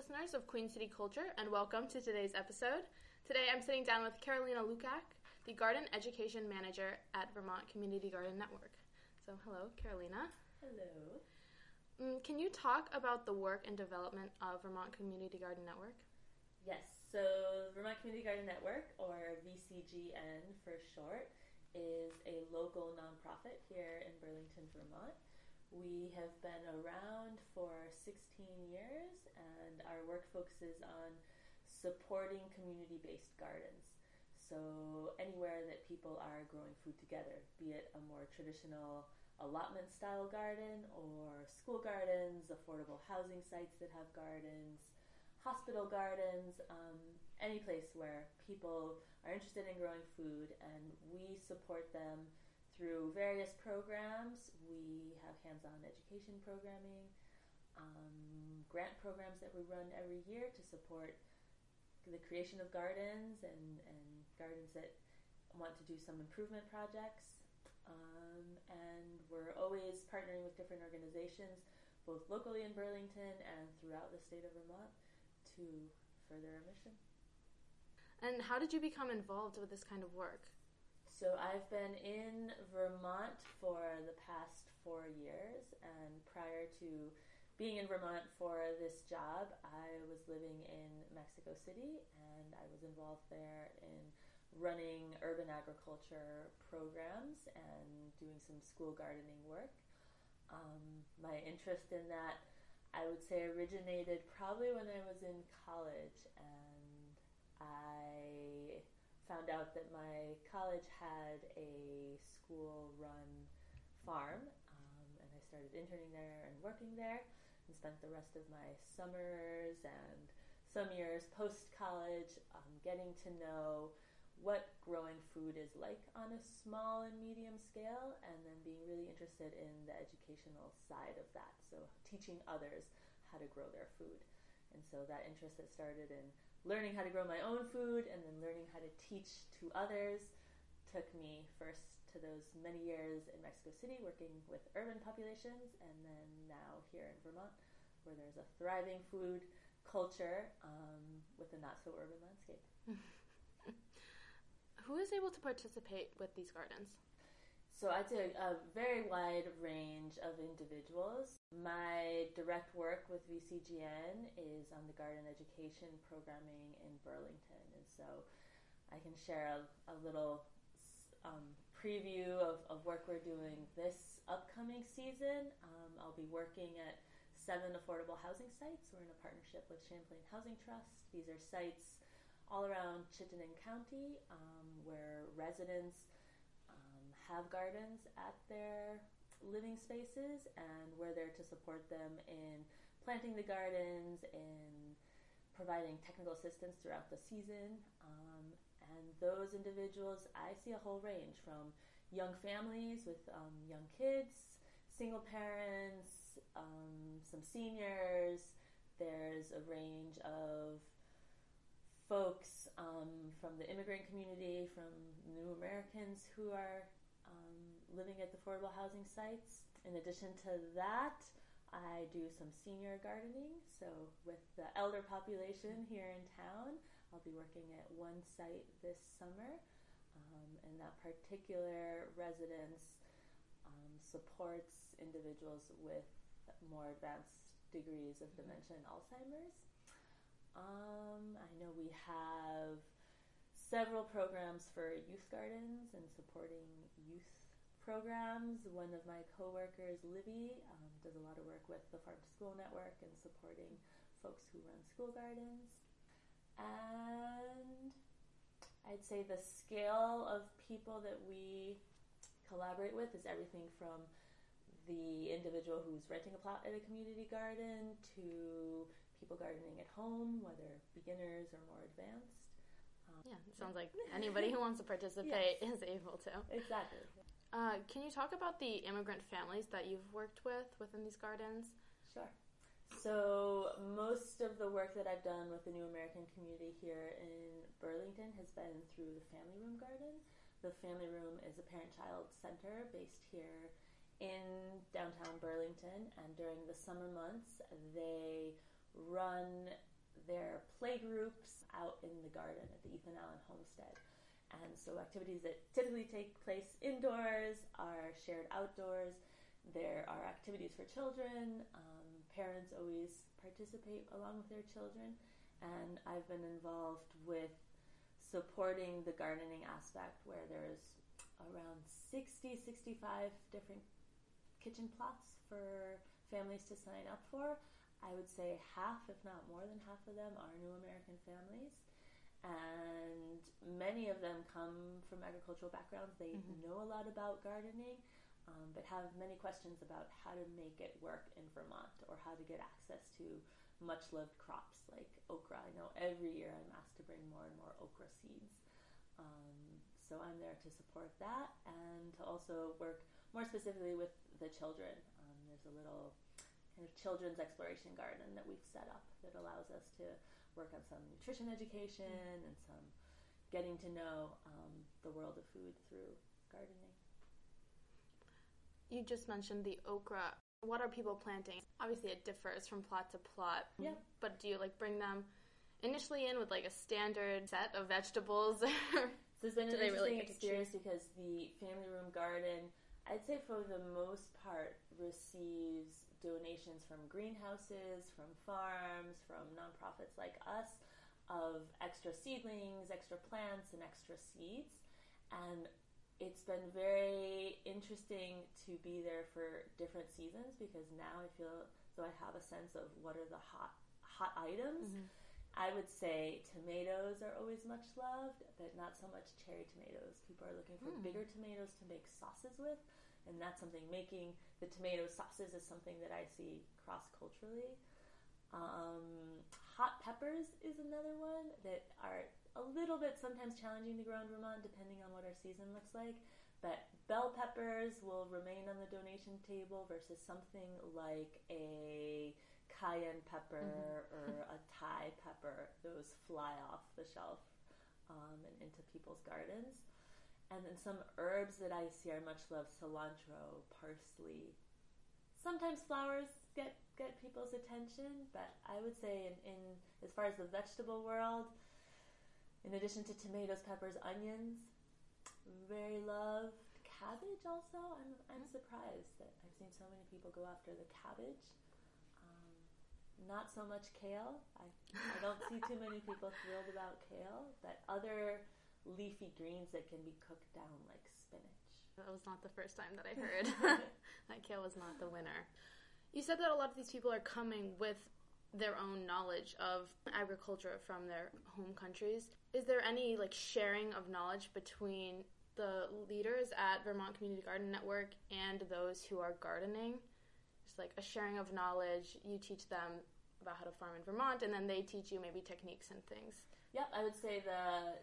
listeners of Queen City Culture, and welcome to today's episode. Today I'm sitting down with Carolina Lukac, the Garden Education Manager at Vermont Community Garden Network. So, hello, Carolina. Hello. Mm, can you talk about the work and development of Vermont Community Garden Network? Yes, so Vermont Community Garden Network, or VCGN for short, is a local nonprofit here in Burlington, Vermont. We have been around for 16 years, and our work focuses on supporting community based gardens. So, anywhere that people are growing food together, be it a more traditional allotment style garden or school gardens, affordable housing sites that have gardens, hospital gardens, um, any place where people are interested in growing food, and we support them through various programs. We have hands on education programming, um, grant programs that we run every year to support the creation of gardens and, and gardens that want to do some improvement projects. Um, and we're always partnering with different organizations, both locally in Burlington and throughout the state of Vermont, to further our mission. And how did you become involved with this kind of work? So I've been in Vermont for the past four years, and prior to being in Vermont for this job, I was living in Mexico City, and I was involved there in running urban agriculture programs and doing some school gardening work. Um, my interest in that, I would say, originated probably when I was in college, and I found out that my college had a school run farm, um, and I started interning there and working there, and spent the rest of my summers and some years post college um, getting to know what growing food is like on a small and medium scale, and then being really interested in the educational side of that. So, teaching others how to grow their food. And so, that interest that started in learning how to grow my own food and then learning how to teach to others took me first to those many years in Mexico City working with urban populations and then now here in Vermont where there's a thriving food culture um, with a not so urban landscape. Who is able to participate with these gardens? So I'd say a very wide range of individuals. My direct work with VCGN is on the garden education programming in Burlington, and so I can share a, a little um, preview of, of, work we're doing this upcoming season. Um, I'll be working at seven affordable housing sites. We're in a partnership with Champlain Housing Trust. These are sites all around Chittenden County um, where residents have gardens at their living spaces, and we're there to support them in planting the gardens, in providing technical assistance throughout the season. Um, and those individuals, I see a whole range from young families with um, young kids, single parents, um, some seniors. There's a range of folks um, from the immigrant community, from new Americans who are um, living at the affordable housing sites. In addition to that, I do some senior gardening. So, with the elder population here in town, I'll be working at one site this summer. Um, and that particular residence um, supports individuals with more advanced degrees of dementia and Alzheimer's. Um, I know we have several programs for youth gardens and supporting youth programs. One of my coworkers, Libby, um, does a lot of work with the Farm to School Network and supporting folks who run school gardens. And I'd say the scale of people that we collaborate with is everything from the individual who's renting a plot at a community garden to people gardening at home, whether beginners or more advanced. Yeah, it sounds like anybody who wants to participate yes. is able to. Exactly. Uh, can you talk about the immigrant families that you've worked with within these gardens? Sure. So, most of the work that I've done with the New American community here in Burlington has been through the Family Room Garden. The Family Room is a parent child center based here in downtown Burlington, and during the summer months, they run their play groups out in the garden at the Ethan Allen Homestead. And so activities that typically take place indoors are shared outdoors. There are activities for children. Um, parents always participate along with their children. And I've been involved with supporting the gardening aspect where there's around 60, 65 different kitchen plots for families to sign up for. I would say half, if not more than half of them, are new American families. And many of them come from agricultural backgrounds. They mm-hmm. know a lot about gardening, um, but have many questions about how to make it work in Vermont or how to get access to much loved crops like okra. I know every year I'm asked to bring more and more okra seeds. Um, so I'm there to support that and to also work more specifically with the children. Um, there's a little of children's exploration garden that we've set up that allows us to work on some nutrition education mm-hmm. and some getting to know um, the world of food through gardening. You just mentioned the okra. What are people planting? Obviously, it differs from plot to plot. Yeah. But do you like bring them initially in with like a standard set of vegetables? so it's been an interesting really experience because the family room garden, I'd say for the most part, receives donations from greenhouses, from farms, from nonprofits like us of extra seedlings, extra plants, and extra seeds. And it's been very interesting to be there for different seasons because now I feel so I have a sense of what are the hot hot items. Mm-hmm. I would say tomatoes are always much loved, but not so much cherry tomatoes. People are looking for mm. bigger tomatoes to make sauces with and that's something making the tomato sauces is something that I see cross culturally. Um, hot peppers is another one that are a little bit sometimes challenging to grow in Vermont depending on what our season looks like. But bell peppers will remain on the donation table versus something like a cayenne pepper mm-hmm. or a Thai pepper. Those fly off the shelf um, and into people's gardens. And then some herbs that I see are much loved cilantro, parsley. Sometimes flowers get get people's attention, but I would say in, in as far as the vegetable world, in addition to tomatoes, peppers, onions, very loved. Cabbage also, I'm I'm surprised that I've seen so many people go after the cabbage. Um, not so much kale. I, I don't see too many people thrilled about kale, but other leafy greens that can be cooked down like spinach. That was not the first time that I heard that kale was not the winner. You said that a lot of these people are coming with their own knowledge of agriculture from their home countries. Is there any like sharing of knowledge between the leaders at Vermont Community Garden Network and those who are gardening? Just like a sharing of knowledge. You teach them about how to farm in Vermont, and then they teach you maybe techniques and things. Yep, I would say the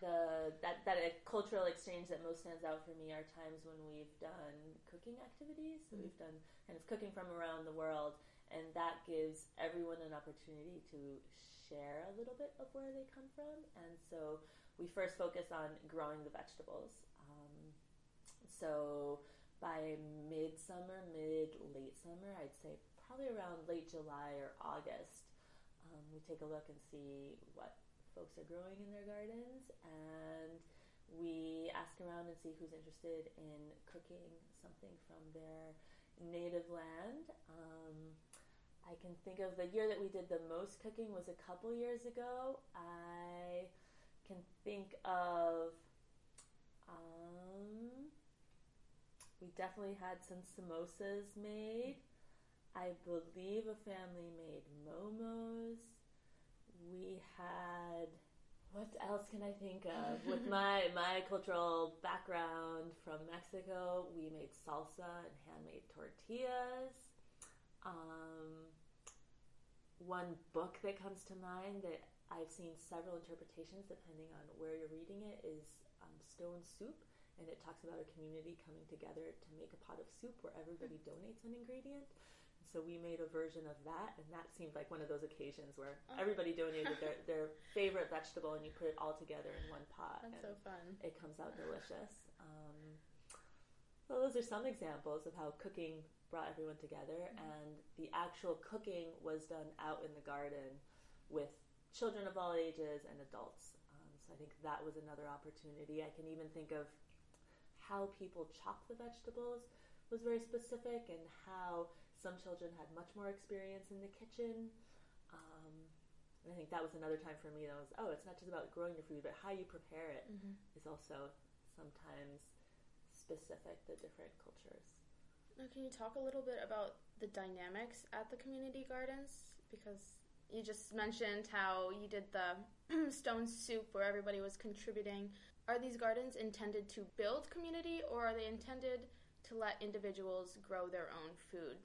the that that a cultural exchange that most stands out for me are times when we've done cooking activities. So mm-hmm. we've done kind of cooking from around the world, and that gives everyone an opportunity to share a little bit of where they come from. And so we first focus on growing the vegetables. Um, so by midsummer, mid late summer, I'd say probably around late July or August, um, we take a look and see what folks are growing in their gardens, and we ask around and see who's interested in cooking something from their native land. Um, I can think of the year that we did the most cooking was a couple years ago. I can think of. Um, we definitely had some samosas made. I believe a family made momos we had what else can I think of? With my my cultural background from Mexico, we made salsa and handmade tortillas. Um, one book that comes to mind that I've seen several interpretations depending on where you're reading it is um, Stone Soup, and it talks about a community coming together to make a pot of soup where everybody donates an ingredient. So we made a version of that, and that seemed like one of those occasions where oh. everybody donated their, their favorite vegetable, and you put it all together in one pot. That's so fun. It comes out delicious. Um, well, those are some examples of how cooking brought everyone together, mm-hmm. and the actual cooking was done out in the garden with children of all ages and adults. Um, so I think that was another opportunity. I can even think of how people chop the vegetables was very specific, and how some children had much more experience in the kitchen. Um, and I think that was another time for me that was, oh, it's not just about growing your food, but how you prepare it Mhm. is also sometimes specific to different cultures. Now, can you talk a little bit about the dynamics at the community gardens? Because you just mentioned how you did the stone soup where everybody was contributing. Are these gardens intended to build community or are they intended to let individuals grow their own food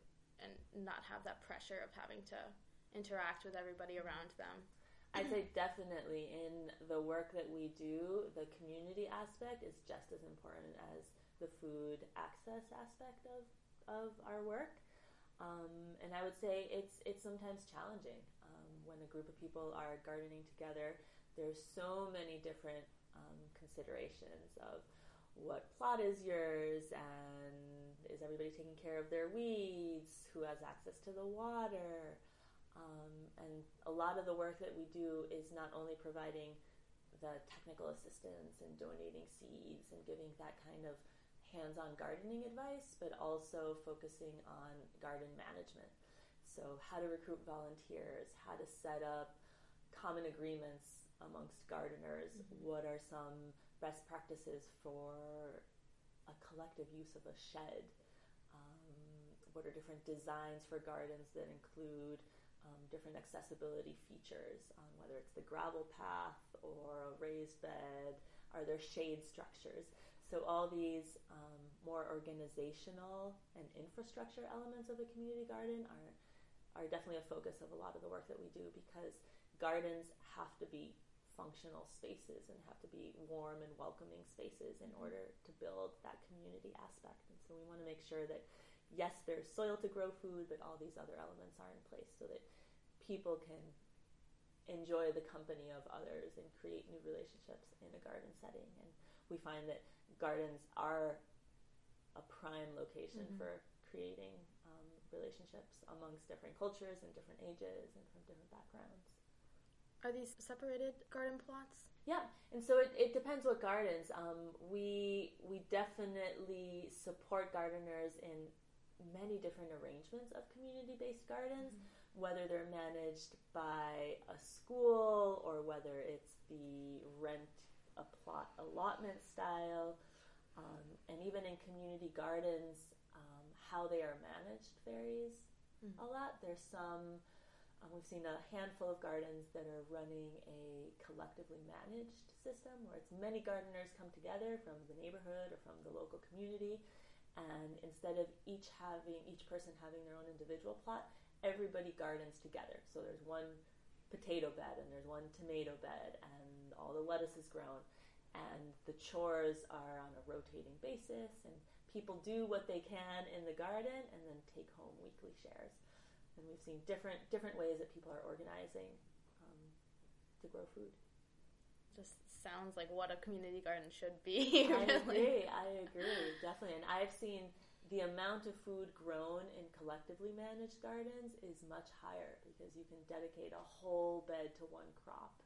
and not have that pressure of having to interact with everybody around them? I'd say definitely in the work that we do, the community aspect is just as important as the food access aspect of, of our work. Um, and I would say it's it's sometimes challenging um, when a group of people are gardening together. There's so many different um, considerations of what plot is yours and is everybody taking care of their weeds? Who has access to the water? Um, and a lot of the work that we do is not only providing the technical assistance and donating seeds and giving that kind of hands on gardening advice, but also focusing on garden management. So, how to recruit volunteers, how to set up common agreements amongst gardeners, Mhm. what are some best practices for a collective use of a shed. Um, what are different designs for gardens that include um, different accessibility features on whether it's the gravel path or a raised bed? Are there shade structures? So, all these um, more organizational and infrastructure elements of a community garden are, are definitely a focus of a lot of the work that we do because gardens have to be functional spaces and have to be warm and welcoming spaces in order to build that community aspect. And so, we want to make sure that yes, there's soil to grow food, but all these other elements are in place so that people can enjoy the company of others and create new relationships in a garden setting. And we find that gardens are a prime location Mhm. for creating um, relationships amongst different cultures and different ages and from different backgrounds. Are these separated garden plots? Yeah, and so it, it depends what gardens. Um, we we definitely support gardeners in many different arrangements of community-based gardens, whether they're managed by a school or whether it's the rent a plot allotment style, um, and even in community gardens, um, how they are managed varies Mhm. a lot. There's some. Um, we've seen a handful of gardens that are running a collectively managed system where it's many gardeners come together from the neighborhood or from the local community, and instead of each having each person having their own individual plot, everybody gardens together. So there's one potato bed and there's one tomato bed, and all the lettuce is grown, and the chores are on a rotating basis, and people do what they can in the garden and then take home weekly shares and we've seen different different ways that people are organizing um, to grow food. Just sounds like what a community garden should be. I agree. I agree definitely, and I've seen the amount of food grown in collectively managed gardens is much higher because you can dedicate a whole bed to one crop.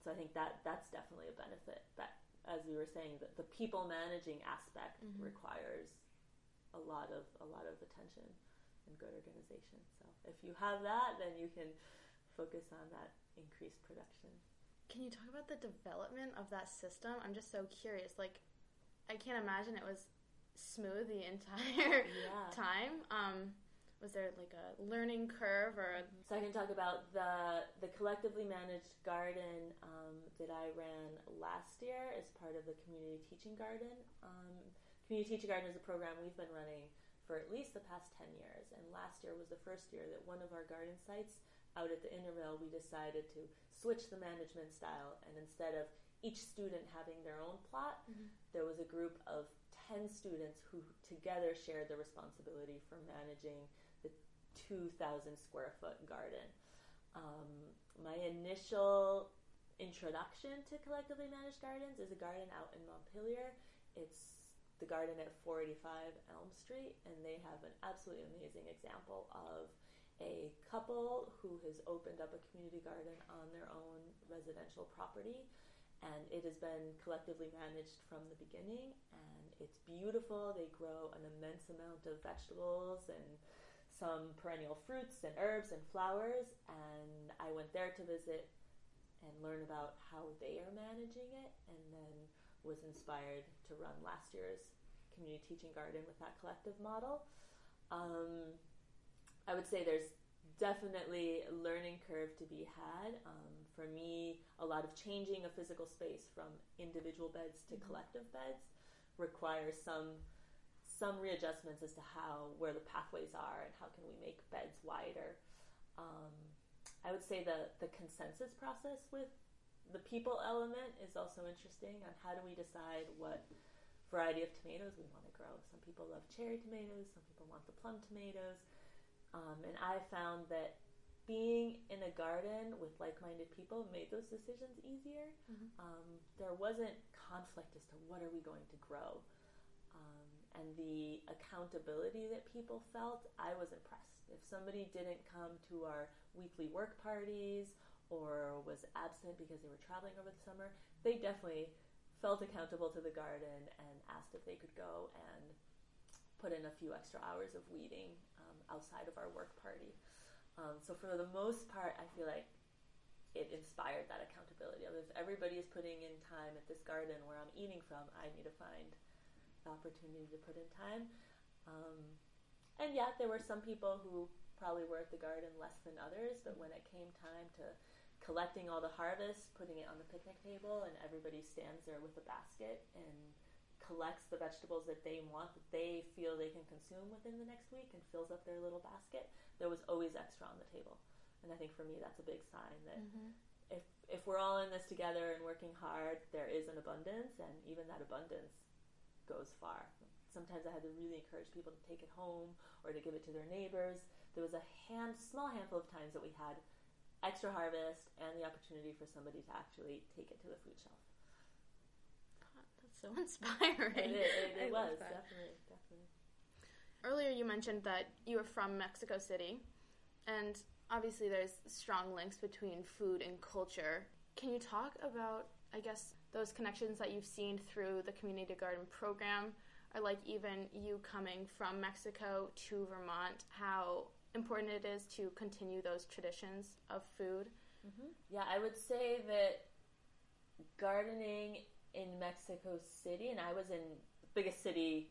So I think that that's definitely a benefit. But as we were saying, the, the people managing aspect Mhm. requires a lot of a lot of attention and good organization. If you have that, then you can focus on that increased production. Can you talk about the development of that system? I'm just so curious. Like, I can't imagine it was smooth the entire Yeah. time. Um, was there like a learning curve or? A, So I can talk about the the collectively managed garden um, that I ran last year as part of the community teaching garden. Um, community teaching garden is a program we've been running at least the past ten years, and last year was the first year that one of our garden sites out at the Intervale we decided to switch the management style, and instead of each student having their own plot, Mhm. there was a group of ten students who together shared the responsibility for managing the 2,000 square foot garden. Um, my initial introduction to collectively managed gardens is a garden out in Montpelier. It's the garden at 485 Elm Street, and they have an absolutely amazing example of a couple who has opened up a community garden on their own residential property. And it has been collectively managed from the beginning and it's beautiful. They grow an immense amount of vegetables and some perennial fruits and herbs and flowers. And i went there to visit and learn about how they are managing it. And then was inspired to run last year's community teaching garden with that collective model um, I would say there's definitely a learning curve to be had. Um, for me, a lot of changing a physical space from individual beds to mm-hmm. collective beds requires some some readjustments as to how where the pathways are and how can we make beds wider. Um, I would say the the consensus process with the people element is also interesting on how do we decide what variety of tomatoes we want to grow. Some people love cherry tomatoes, some people want the plum tomatoes um, and I found that being in a garden with like-minded people made those decisions easier. Mm-hmm. Um, there wasn't conflict as to what are we going to grow, um, and the accountability that people felt. I was impressed. If somebody didn't come to our weekly work parties or was absent because they were traveling over the summer, they definitely felt accountable to the garden and asked if they could go and put in a few extra hours of weeding outside of our work party. Um, so for the most part, I feel like it inspired that accountability if everybody is putting in time at this garden where I'm eating from, I need to find the opportunity to put in time. Um, and yeah, there were some people who probably were at the garden less than others, but when it came time to collecting all the harvest, putting it on the picnic table, and everybody stands there with a basket and collects the vegetables that they want that they feel they can consume within the next week and fills up their little basket. There was always extra on the table. And i think for me that's a big sign that mm-hmm. if if we're all in this together and working hard there is an abundance and even that abundance goes far. Sometimes i had to really encourage people to take it home or to give it to their neighbors. There was a hand small handful of times that we had extra harvest and the opportunity for somebody to actually take it to the food shelf That's so inspiring. It, it, it was definitely, definitely. Earlier, you mentioned that you were from Mexico City, and obviously, there's strong links between food and culture. Can you talk about, I guess, those connections that you've seen through the community garden program, or like even you coming from Mexico to Vermont, how important it is to continue those traditions of food? Mm-hmm. Yeah, I would say that gardening in Mexico City, and I was in the biggest city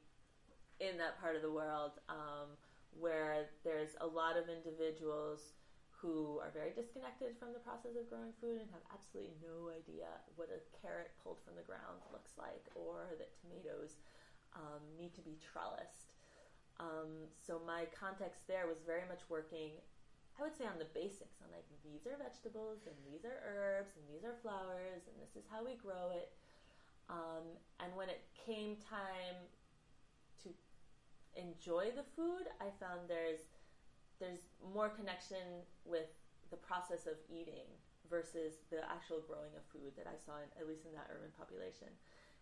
in that part of the world, um, where there's a lot of individuals who are very disconnected from the process of growing food and have absolutely no idea what a carrot pulled from the ground looks like, or that tomatoes um, need to be trellised. Um, so my context there was very much working I would say on the basics, on like these are vegetables and these are herbs and these are flowers and this is how we grow it. Um, and when it came time to enjoy the food, I found there's there's more connection with the process of eating versus the actual growing of food that I saw, in, at least in that urban population.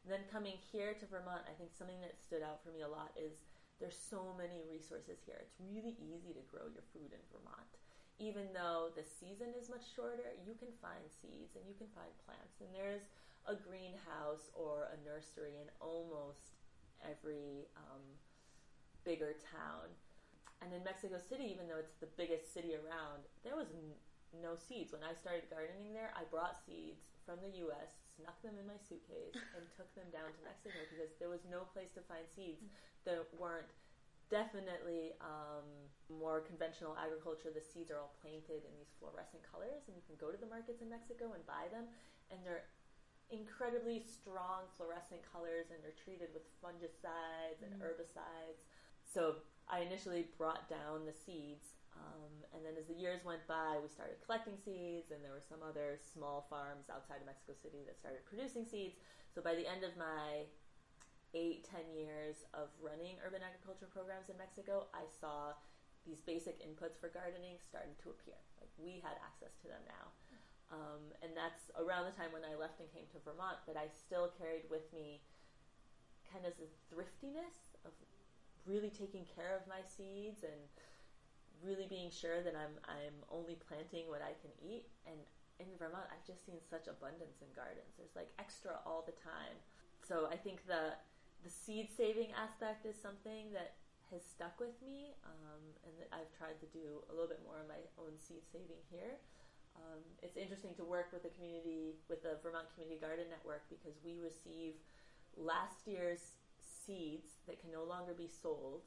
And then coming here to Vermont, I think something that stood out for me a lot is there's so many resources here. It's really easy to grow your food in Vermont. Even though the season is much shorter, you can find seeds and you can find plants. And there's a greenhouse or a nursery in almost every um, bigger town. And in Mexico City, even though it's the biggest city around, there was n- no seeds. When I started gardening there, I brought seeds from the US, snuck them in my suitcase, and took them down to Mexico because there was no place to find seeds that weren't definitely um, more conventional agriculture. The seeds are all planted in these fluorescent colors, and you can go to the markets in Mexico and buy them, and they're incredibly strong fluorescent colors and they're treated with fungicides and mm. herbicides. So I initially brought down the seeds. Um, and then as the years went by, we started collecting seeds, and there were some other small farms outside of Mexico City that started producing seeds. So by the end of my eight, ten years of running urban agriculture programs in Mexico, I saw these basic inputs for gardening starting to appear. Like we had access to them now. Um, and that's around the time when I left and came to Vermont, but I still carried with me kind of the thriftiness of really taking care of my seeds and really being sure that I'm I'm only planting what I can eat. And in Vermont, I've just seen such abundance in gardens. There's like extra all the time. So I think the the seed saving aspect is something that has stuck with me, um, and that I've tried to do a little bit more of my own seed saving here. Um, it's interesting to work with the community, with the Vermont Community Garden Network, because we receive last year's seeds that can no longer be sold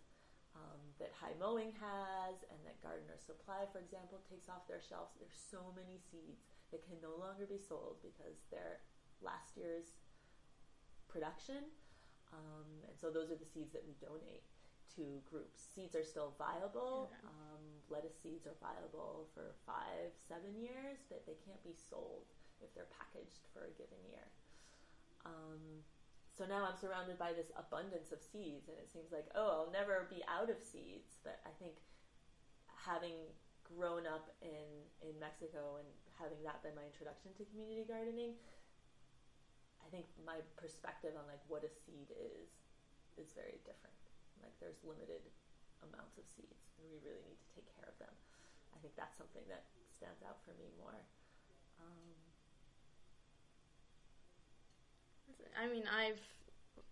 um, that High Mowing has and that Gardener Supply, for example, takes off their shelves. There's so many seeds that can no longer be sold because they're last year's production. Um, and so those are the seeds that we donate to groups. Seeds are still viable. Um, lettuce seeds are viable for five, seven years, but they can't be sold if they're packaged for a given year. Um, so now I'm surrounded by this abundance of seeds, and it seems like, oh, I'll never be out of seeds. But I think having grown up in, in Mexico and having that been my introduction to community gardening, I think my perspective on like what a seed is is very different. Like there's limited amounts of seeds, and we really need to take care of them. I think that's something that stands out for me more. Um, I mean, I've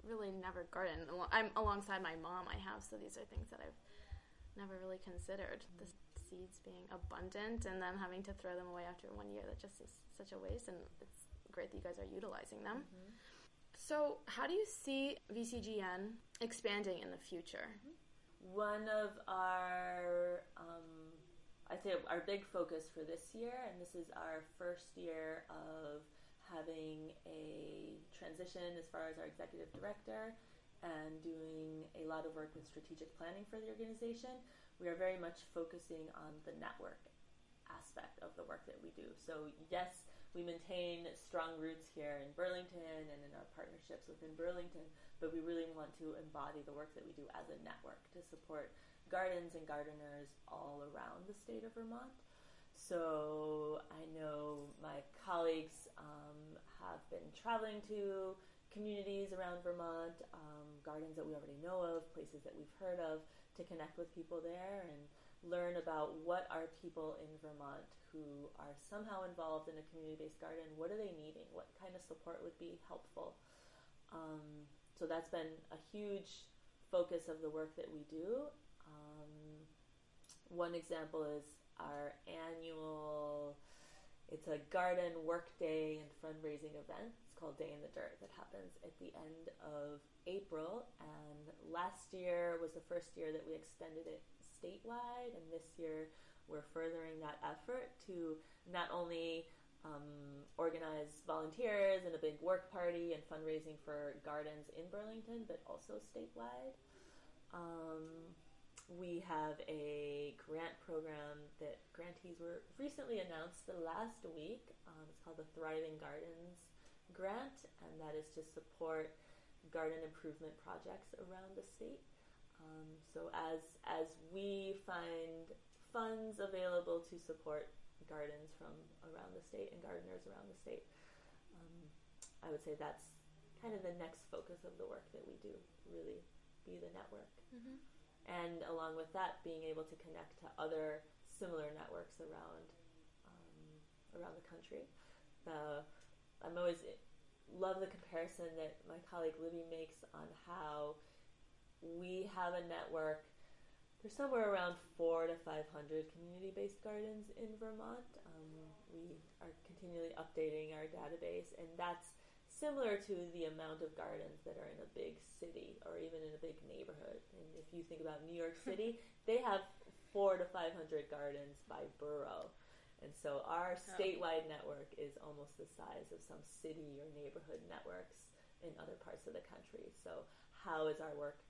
really never gardened. I'm alongside my mom. I have, so these are things that I've never really considered. The seeds being abundant and then having to throw them away after one year. That just is such a waste, and it's great that you guys are utilizing them. So, how do you see VCGN expanding in the future? One of our, um, I'd say our big focus for this year, and this is our first year of having a transition as far as our executive director and doing a lot of work with strategic planning for the organization. We are very much focusing on the network aspect of the work that we do. So, yes, we maintain strong roots here in Burlington and in our partnerships within Burlington, but we really want to embody the work that we do as a network to support gardens and gardeners all around the state of Vermont. So I know my colleagues um, have been traveling to communities around Vermont, um, gardens that we already know of, places that we've heard of, to connect with people there and learn about what are people in Vermont who are somehow involved in a community-based garden. What are they needing? What kind of support would be helpful? Um, so that's been a huge focus of the work that we do. Um, one example is our annual it's a garden work day and fundraising event it's called day in the dirt that happens at the end of april and last year was the first year that we extended it statewide and this year we're furthering that effort to not only um, organize volunteers and a big work party and fundraising for gardens in burlington but also statewide um, we have a grant program that grantees were recently announced the last week. Um, it's called the Thriving Gardens Grant, and that is to support garden improvement projects around the state. Um, so as as we find funds available to support gardens from around the state and gardeners around the state, um, I would say that's kind of the next focus of the work that we do. Really, be the network Mm-hmm. and along with that, being able to connect to other similar networks around um, around the country. The I'm always love the comparison that my colleague Libby makes on how we have a network. There's somewhere around four to five hundred community-based gardens in Vermont. Um, we are continually updating our database, and that's similar to the amount of gardens that are in a big city or even in a big neighborhood. And if you think about New York City, they have four to five hundred gardens by borough. And so our statewide network is almost the size of some city or neighborhood networks in other parts of the country. So how is our work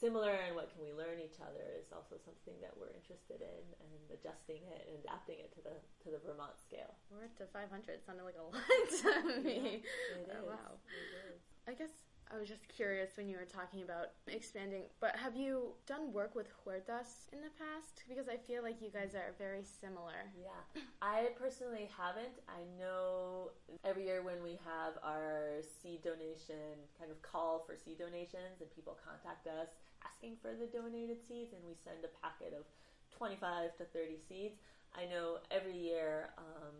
similar and what can we learn each other is also something that we're interested in and adjusting it and adapting it to the to the Vermont scale. We're up to 500. It sounded like a lot to me. It Oh, is. wow. It is. I guess I was just curious when you were talking about expanding, but have you done work with Huertas in the past? Because I feel like you guys are very similar. Yeah, I personally haven't. I know every year when we have our seed donation kind of call for seed donations, and people contact us asking for the donated seeds, and we send a packet of 25 to 30 seeds. I know every year, um,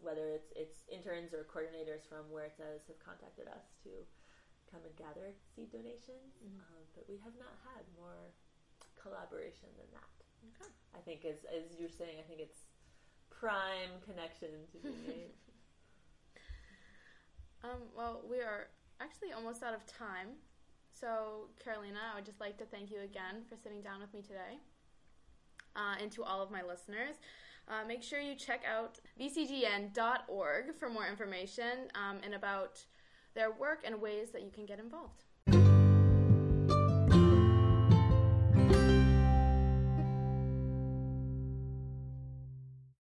whether it's it's interns or coordinators from Huertas have contacted us to come and gather seed donations, mm-hmm. um, but we have not had more collaboration than that. Okay. I think as as you're saying, I think it's prime connection to be made. um, well, we are actually almost out of time. So, Carolina, I would just like to thank you again for sitting down with me today. Uh, and to all of my listeners, uh, make sure you check out vcgn.org for more information um, and about their work and ways that you can get involved.